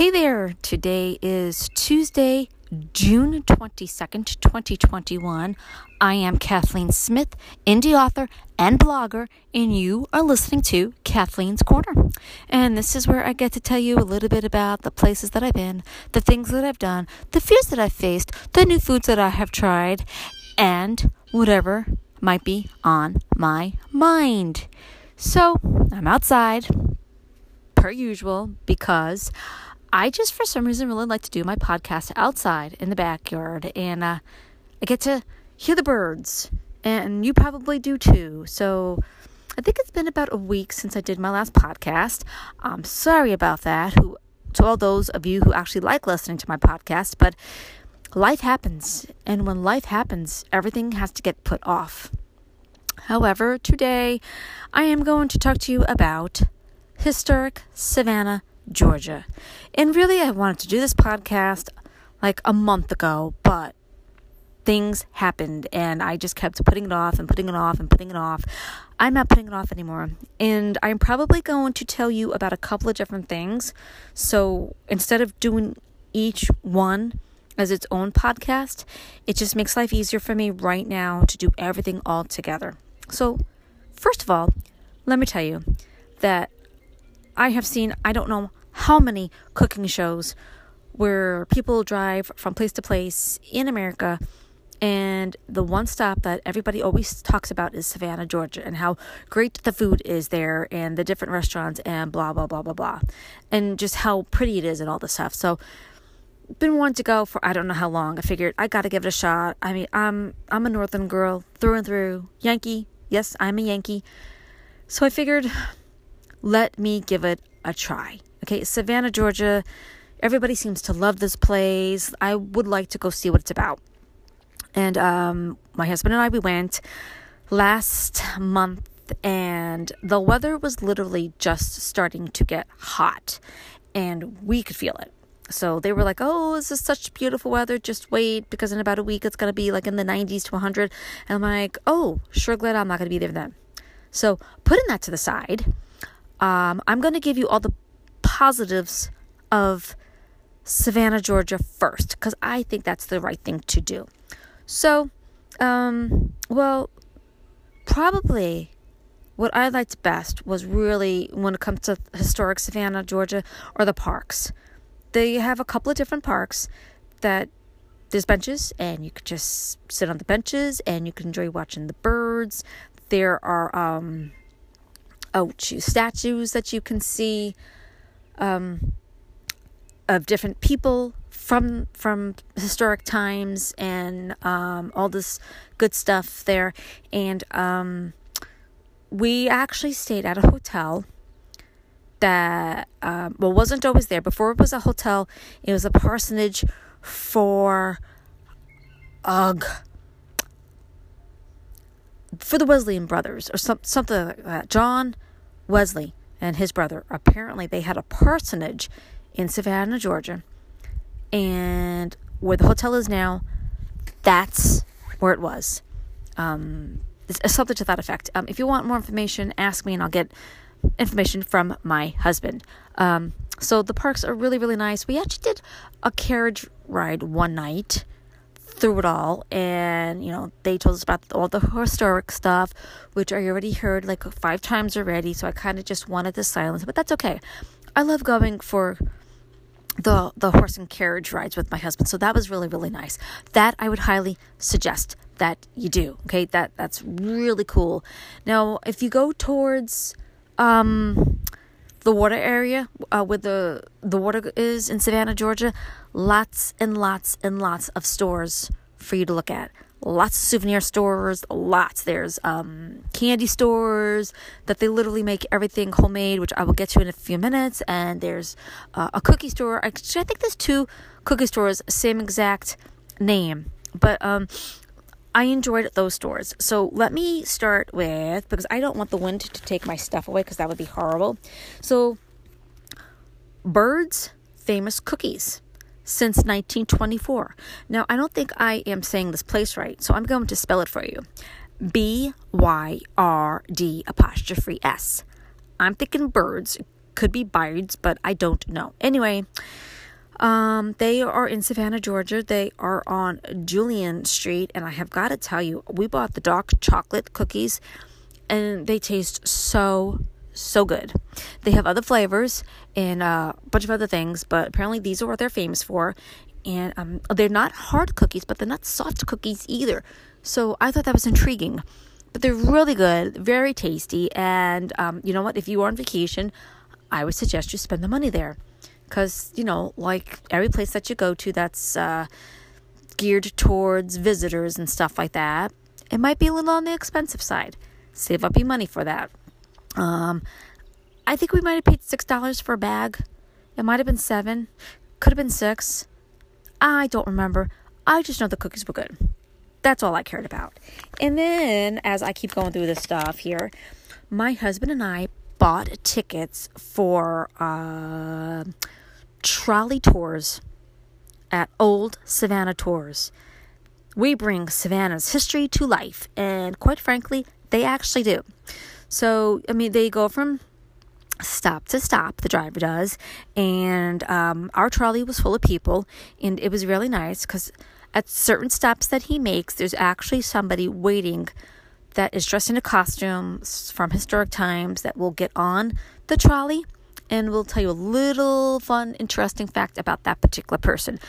Hey there, today is Tuesday, June 22nd, 2021. I am Kathleen Smith, indie author and blogger, and you are listening to Kathleen's Corner. And this is where I get to tell you a little bit about the places that I've been, the things that I've done, the fears that I've faced, the new foods that I have tried, and whatever might be on my mind. So, I'm outside per usual because I just, for some reason, really like to do my podcast outside in the backyard, and uh, I get to hear the birds, and you probably do too. So I think it's been about a week since I did my last podcast. I'm sorry about that. Who, to all those of you who actually like listening to my podcast, but life happens, and when life happens, everything has to get put off. However, today I am going to talk to you about historic Savannah, Georgia. And really, I wanted to do this podcast like a month ago, but things happened and I just kept putting it off and putting it off and putting it off. I'm not putting it off anymore. And I'm probably going to tell you about a couple of different things. So instead of doing each one as its own podcast, it just makes life easier for me right now to do everything all together. So, first of all, let me tell you that I have seen, I don't know how many cooking shows where people drive from place to place in America. And the one stop that everybody always talks about is Savannah, Georgia, and how great the food is there, and the different restaurants, and blah, blah, blah, blah, blah. And just how pretty it is, and all this stuff. So, been wanting to go for I don't know how long. I figured I got to give it a shot. I mean, I'm I'm a northern girl through and through, Yankee. Yes, I'm a Yankee. So I figured let me give it a try. Okay, Savannah, Georgia. Everybody seems to love this place. I would like to go see what it's about. And um, my husband and I, we went last month, and the weather was literally just starting to get hot, and we could feel it. So they were like, "Oh, this is such beautiful weather. Just wait, because in about a week it's gonna be like in the 90s to 100." And I'm like, "Oh, sure, glad I'm not gonna be there then." So putting that to the side, um, I'm gonna give you all the positives of Savannah, Georgia first, because I think that's the right thing to do. So, um, well, probably what I liked best was really when it comes to historic Savannah, Georgia, or the parks. They have a couple of different parks that there's benches, and you could just sit on the benches and you can enjoy watching the birds. There are, um, oh, statues that you can see um, of different people from from historic times and um, all this good stuff there. And um, we actually stayed at a hotel that um, well wasn't always there. Before it was a hotel, it was a parsonage for ugh for the Wesleyan brothers or some, something like that. John Wesley and his brother. Apparently, they had a parsonage in Savannah, Georgia, and where the hotel is now, that's where it was. Um, something to that effect. Um, if you want more information, ask me, and I'll get information from my husband. Um, so the parks are really, really nice. We actually did a carriage ride one night through it all and you know they told us about all the historic stuff which i already heard like five times already so i kind of just wanted the silence but that's okay. I love going for the the horse and carriage rides with my husband so that was really really nice. That i would highly suggest that you do okay? That that's really cool. Now if you go towards um the water area uh, where the the water is in Savannah, Georgia, lots and lots and lots of stores for you to look at. Lots of souvenir stores, lots. There's um, candy stores that they literally make everything homemade, which I will get to in a few minutes. And there's uh, a cookie store. Actually, I think there's two cookie stores, same exact name. But um, I enjoyed those stores. So let me start with because I don't want the wind to take my stuff away because that would be horrible. So, Bird's famous cookies since 1924. Now, I don't think I am saying this place right, so I'm going to spell it for you B Y R D apostrophe S. I'm thinking birds could be Byrd's, but I don't know. Anyway, um, they are in Savannah, Georgia. They are on Julian Street, and I have got to tell you, we bought the dark chocolate cookies, and they taste so so good. They have other flavors and uh, a bunch of other things, but apparently these are what they're famous for. And um, they're not hard cookies, but they're not soft cookies either. So I thought that was intriguing. But they're really good, very tasty. And um, you know what? If you are on vacation, I would suggest you spend the money there because you know like every place that you go to that's uh, geared towards visitors and stuff like that it might be a little on the expensive side save up your money for that um, i think we might have paid six dollars for a bag. It might have been seven. Could have been six. I don't remember. I just know the cookies were good. That's all i cared about. And then as i keep going through this stuff here my husband and i bought tickets for uh, trolley tours at Old Savannah Tours. We bring Savannah's history to life, and quite frankly, they actually do. So, I mean, they go from stop to stop, the driver does, and um, our trolley was full of people, and it was really nice because at certain stops that he makes, there's actually somebody waiting that is dressed in a costume from historic times that will get on the trolley and we'll tell you a little fun, interesting fact about that particular person.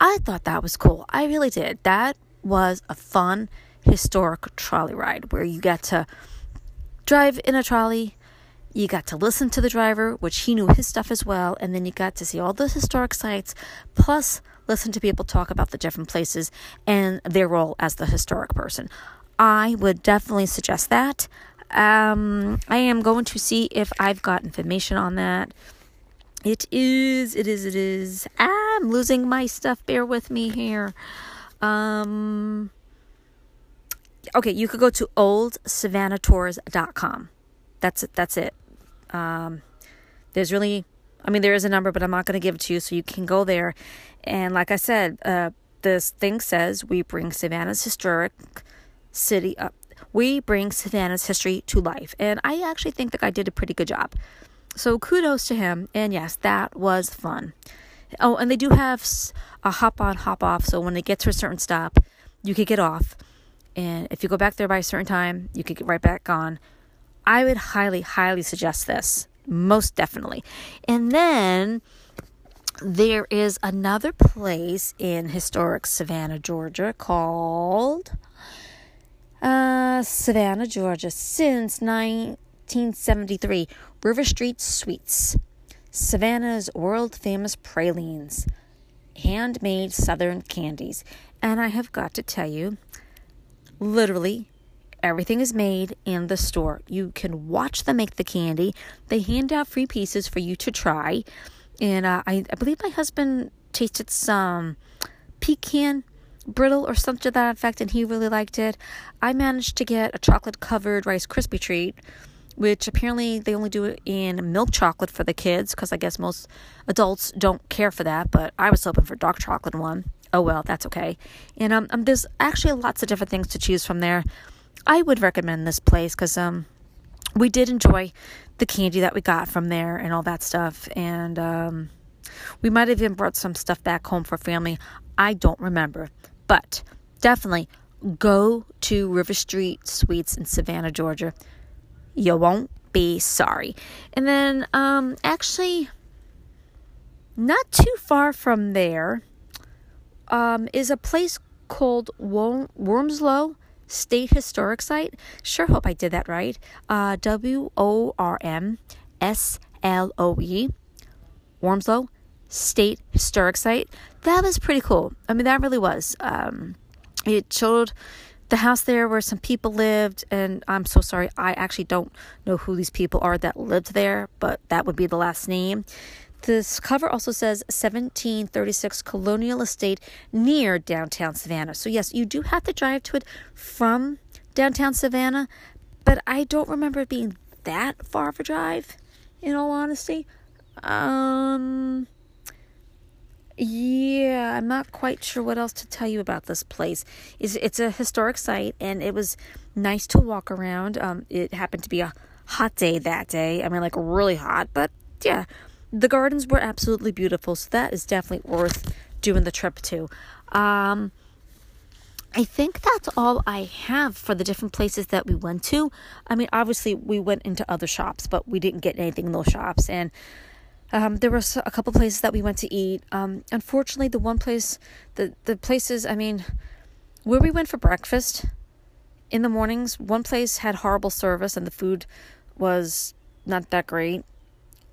I thought that was cool. I really did. That was a fun, historic trolley ride where you get to drive in a trolley. You got to listen to the driver, which he knew his stuff as well, and then you got to see all the historic sites, plus listen to people talk about the different places and their role as the historic person. I would definitely suggest that. Um, I am going to see if I've got information on that. It is, it is, it is. I'm losing my stuff. Bear with me here. Um, okay, you could go to oldsavannahtours.com. That's it. That's it. Um, there's really, I mean, there is a number, but I'm not going to give it to you. So you can go there. And like I said, uh, this thing says we bring Savannah's historic city up we bring Savannah's history to life. And I actually think the guy did a pretty good job. So kudos to him. And yes, that was fun. Oh, and they do have a hop on, hop off. So when they get to a certain stop, you could get off. And if you go back there by a certain time, you could get right back on. I would highly, highly suggest this. Most definitely. And then there is another place in historic Savannah, Georgia called uh, Savannah, Georgia, since 1973. River Street Sweets. Savannah's world famous pralines. Handmade southern candies. And I have got to tell you, literally, everything is made in the store. You can watch them make the candy. They hand out free pieces for you to try. And uh, I, I believe my husband tasted some pecan brittle or something to that effect, and he really liked it. I managed to get a chocolate covered Rice Krispie treat, which apparently they only do it in milk chocolate for the kids because I guess most adults don't care for that. But I was hoping for dark chocolate one. Oh well, that's okay. And um, um there's actually lots of different things to choose from there. I would recommend this place because um we did enjoy the candy that we got from there and all that stuff and um we might have even brought some stuff back home for family. I don't remember. But definitely go to River Street Sweets in Savannah, Georgia. You won't be sorry. And then, um, actually, not too far from there, um, is a place called Wormsloe State Historic Site. Sure hope I did that right. Uh, w O R M S L O E. Wormsloe State Historic Site. That was pretty cool. I mean, that really was. Um, it showed the house there where some people lived, and I'm so sorry, I actually don't know who these people are that lived there, but that would be the last name. This cover also says 1736 Colonial Estate near downtown Savannah. So, yes, you do have to drive to it from downtown Savannah, but I don't remember it being that far of a drive, in all honesty. Um, yeah, I'm not quite sure what else to tell you about this place. It's, it's a historic site, and it was nice to walk around. Um, it happened to be a hot day that day. I mean, like really hot, but yeah, the gardens were absolutely beautiful. So that is definitely worth doing the trip to. Um, I think that's all I have for the different places that we went to. I mean, obviously, we went into other shops, but we didn't get anything in those shops. And um, there were a couple places that we went to eat. Um, unfortunately, the one place, the, the places, I mean, where we went for breakfast in the mornings, one place had horrible service and the food was not that great.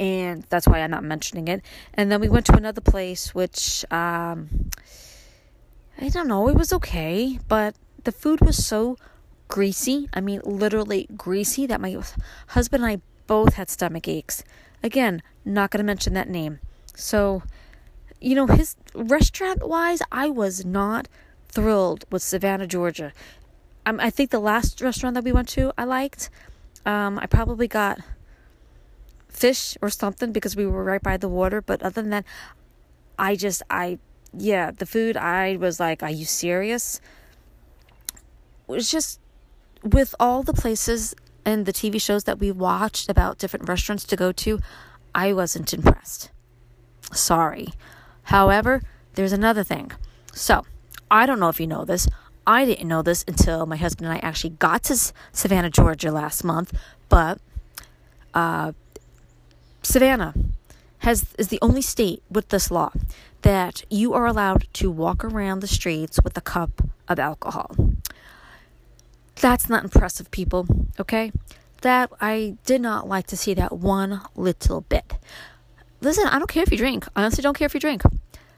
And that's why I'm not mentioning it. And then we went to another place, which, um, I don't know, it was okay, but the food was so greasy. I mean, literally greasy that my husband and I both had stomach aches. Again, not going to mention that name. So, you know, his restaurant wise, I was not thrilled with Savannah, Georgia. Um, I think the last restaurant that we went to, I liked. Um, I probably got fish or something because we were right by the water. But other than that, I just, I yeah, the food, I was like, are you serious? It was just with all the places and the TV shows that we watched about different restaurants to go to, I wasn't impressed. Sorry. However, there's another thing. So, I don't know if you know this. I didn't know this until my husband and I actually got to Savannah, Georgia last month, but uh, Savannah has is the only state with this law that you are allowed to walk around the streets with a cup of alcohol. That's not impressive, people, okay? That I did not like to see that one little bit. Listen, I don't care if you drink. I honestly don't care if you drink.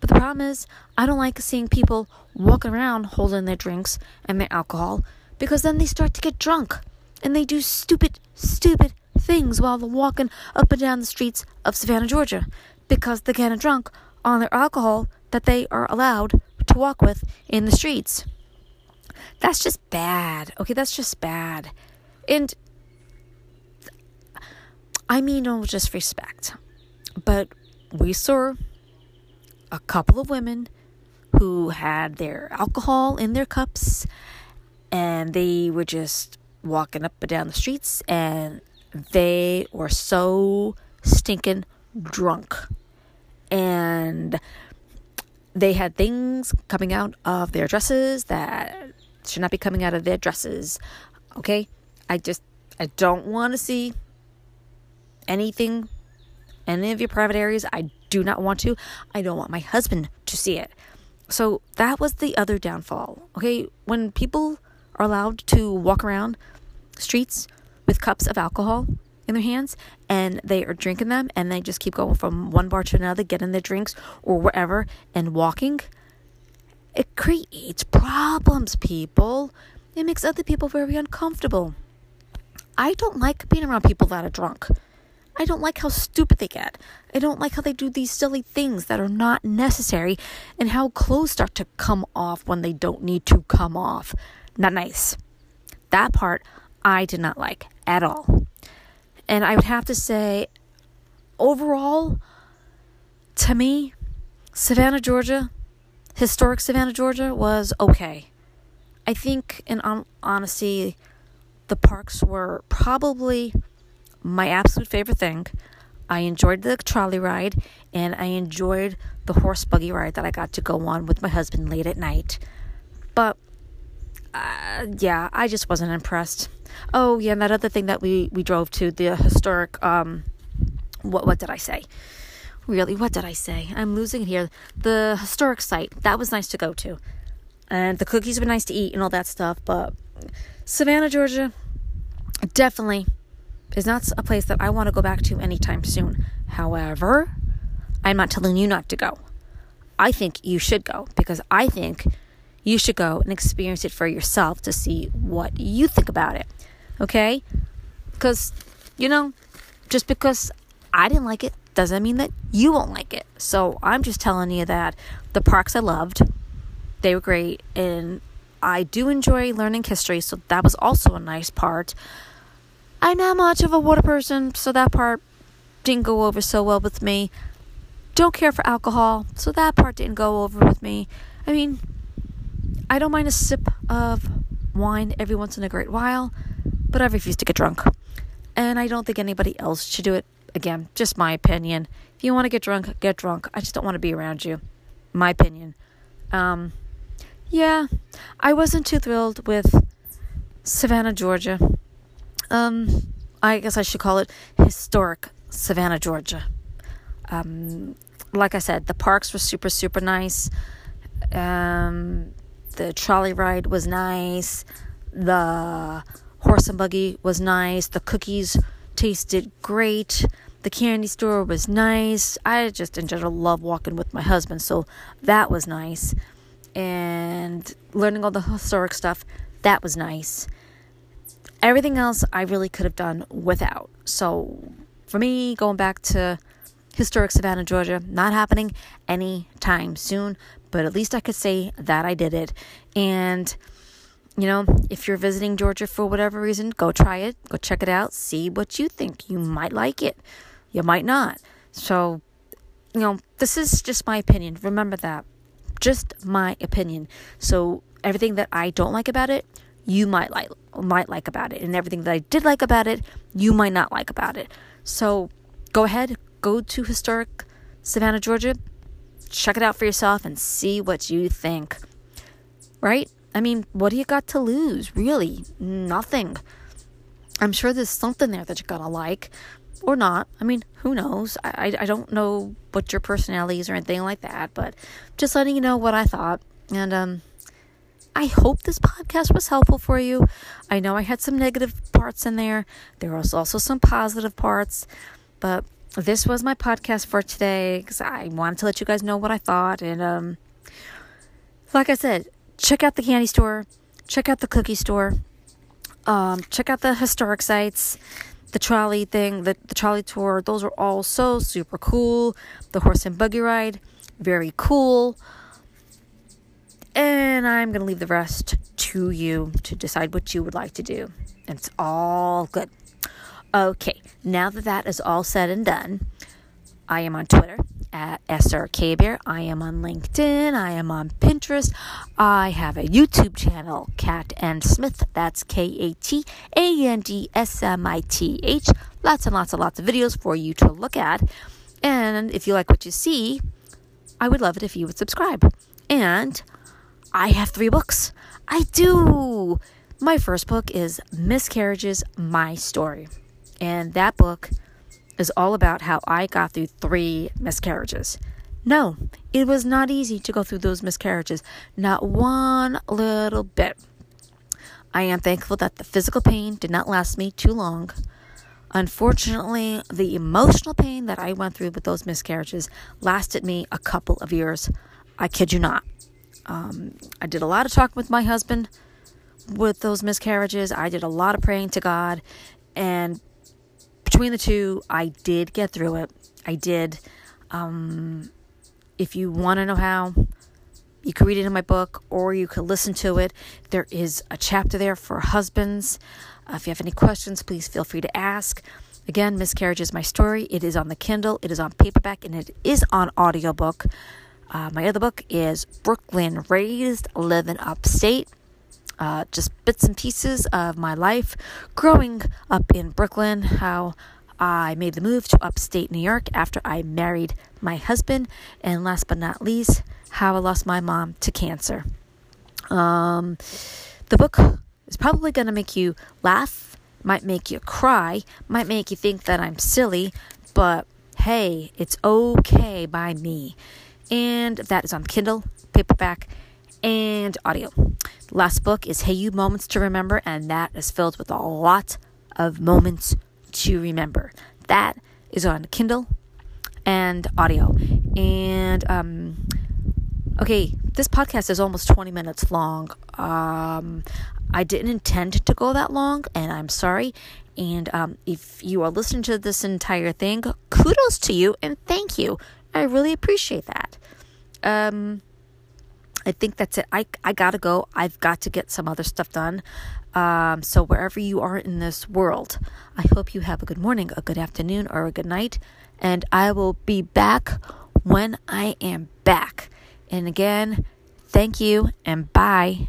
But the problem is, I don't like seeing people walking around holding their drinks and their alcohol because then they start to get drunk and they do stupid, stupid things while walking up and down the streets of Savannah, Georgia because they're getting drunk on their alcohol that they are allowed to walk with in the streets. That's just bad. Okay, that's just bad. And I mean no disrespect, but we saw a couple of women who had their alcohol in their cups and they were just walking up and down the streets and they were so stinking drunk and they had things coming out of their dresses that should not be coming out of their dresses. Okay? I just I don't want to see anything any of your private areas. I do not want to. I don't want my husband to see it. So that was the other downfall. Okay? When people are allowed to walk around streets with cups of alcohol, in their hands and they are drinking them and they just keep going from one bar to another, getting their drinks or wherever and walking, it creates problems, people. It makes other people very uncomfortable. I don't like being around people that are drunk. I don't like how stupid they get. I don't like how they do these silly things that are not necessary and how clothes start to come off when they don't need to come off. Not nice. That part I did not like at all. And I would have to say, overall, to me, Savannah, Georgia, historic Savannah, Georgia, was okay. I think, in honesty, the parks were probably my absolute favorite thing. I enjoyed the trolley ride and I enjoyed the horse buggy ride that I got to go on with my husband late at night. But uh, yeah, I just wasn't impressed. Oh yeah, and that other thing that we we drove to the historic. Um, what what did I say? Really, what did I say? I'm losing it here. The historic site that was nice to go to, and the cookies were nice to eat and all that stuff. But Savannah, Georgia, definitely is not a place that I want to go back to anytime soon. However, I'm not telling you not to go. I think you should go because I think you should go and experience it for yourself to see what you think about it. Okay? Because, you know, just because I didn't like it doesn't mean that you won't like it. So I'm just telling you that the parks I loved, they were great. And I do enjoy learning history, so that was also a nice part. I'm not much of a water person, so that part didn't go over so well with me. Don't care for alcohol, so that part didn't go over with me. I mean, I don't mind a sip of wine every once in a great while, but I refuse to get drunk. And I don't think anybody else should do it again, just my opinion. If you want to get drunk, get drunk. I just don't want to be around you. My opinion. Um, yeah, I wasn't too thrilled with Savannah, Georgia. Um, I guess I should call it historic Savannah, Georgia. Um, like I said, the parks were super, super nice. Um, the trolley ride was nice. The horse and buggy was nice. The cookies tasted great. The candy store was nice. I just, in general, love walking with my husband, so that was nice. And learning all the historic stuff, that was nice. Everything else I really could have done without. So for me, going back to historic Savannah, Georgia, not happening anytime soon, but at least I could say that I did it. And, you know, if you're visiting Georgia for whatever reason, go try it, go check it out, see what you think. You might like it, you might not. So, you know, this is just my opinion. Remember that. Just my opinion. So, everything that I don't like about it, you might like might like about it and everything that I did like about it you might not like about it so go ahead go to historic Savannah Georgia check it out for yourself and see what you think. Right? I mean what do you got to lose? Really nothing. I'm sure there's something there that you're gonna like or not. I mean who knows? I, I, I don't know what your personality is or anything like that but just letting you know what I thought. And um I hope this podcast was helpful for you. I know I had some negative parts in there. There was also some positive parts, but this was my podcast for today because I wanted to let you guys know what I thought. And um, like I said, check out the candy store, check out the cookie store, um, check out the historic sites, the trolley thing, the, the trolley tour. Those are all so super cool. The horse and buggy ride, very cool. And I'm going to leave the rest to you to decide what you would like to do. And it's all good. Okay, now that that is all said and done, I am on Twitter at SRKBear. I am on LinkedIn. I am on Pinterest. I have a YouTube channel, Kat and Smith. That's K A T A N D S M I T H. Lots and lots and lots of videos for you to look at. And if you like what you see, I would love it if you would subscribe. And I have three books. I do. My first book is Miscarriages My Story. And that book is all about how I got through three miscarriages. No, it was not easy to go through those miscarriages. Not one little bit. I am thankful that the physical pain did not last me too long. Unfortunately, the emotional pain that I went through with those miscarriages lasted me a couple of years. I kid you not. Um, I did a lot of talking with my husband with those miscarriages. I did a lot of praying to God. And between the two, I did get through it. I did. Um, if you want to know how, you can read it in my book or you can listen to it. There is a chapter there for husbands. Uh, if you have any questions, please feel free to ask. Again, Miscarriages my story. It is on the Kindle, it is on paperback, and it is on audiobook. Uh, my other book is Brooklyn Raised, Living Upstate. Uh, just bits and pieces of my life growing up in Brooklyn, how I made the move to upstate New York after I married my husband, and last but not least, how I lost my mom to cancer. Um, the book is probably going to make you laugh, might make you cry, might make you think that I'm silly, but hey, it's okay by me and that is on Kindle, paperback, and audio. Last book is Hey You Moments to Remember, and that is filled with a lot of moments to remember. That is on Kindle and audio. And um, okay, this podcast is almost 20 minutes long. Um, I didn't intend to go that long, and I'm sorry. And um, if you are listening to this entire thing, kudos to you and thank you. I really appreciate that. Um, I think that's it. I, I gotta go. I've got to get some other stuff done. Um, so, wherever you are in this world, I hope you have a good morning, a good afternoon, or a good night. And I will be back when I am back. And again, thank you and bye.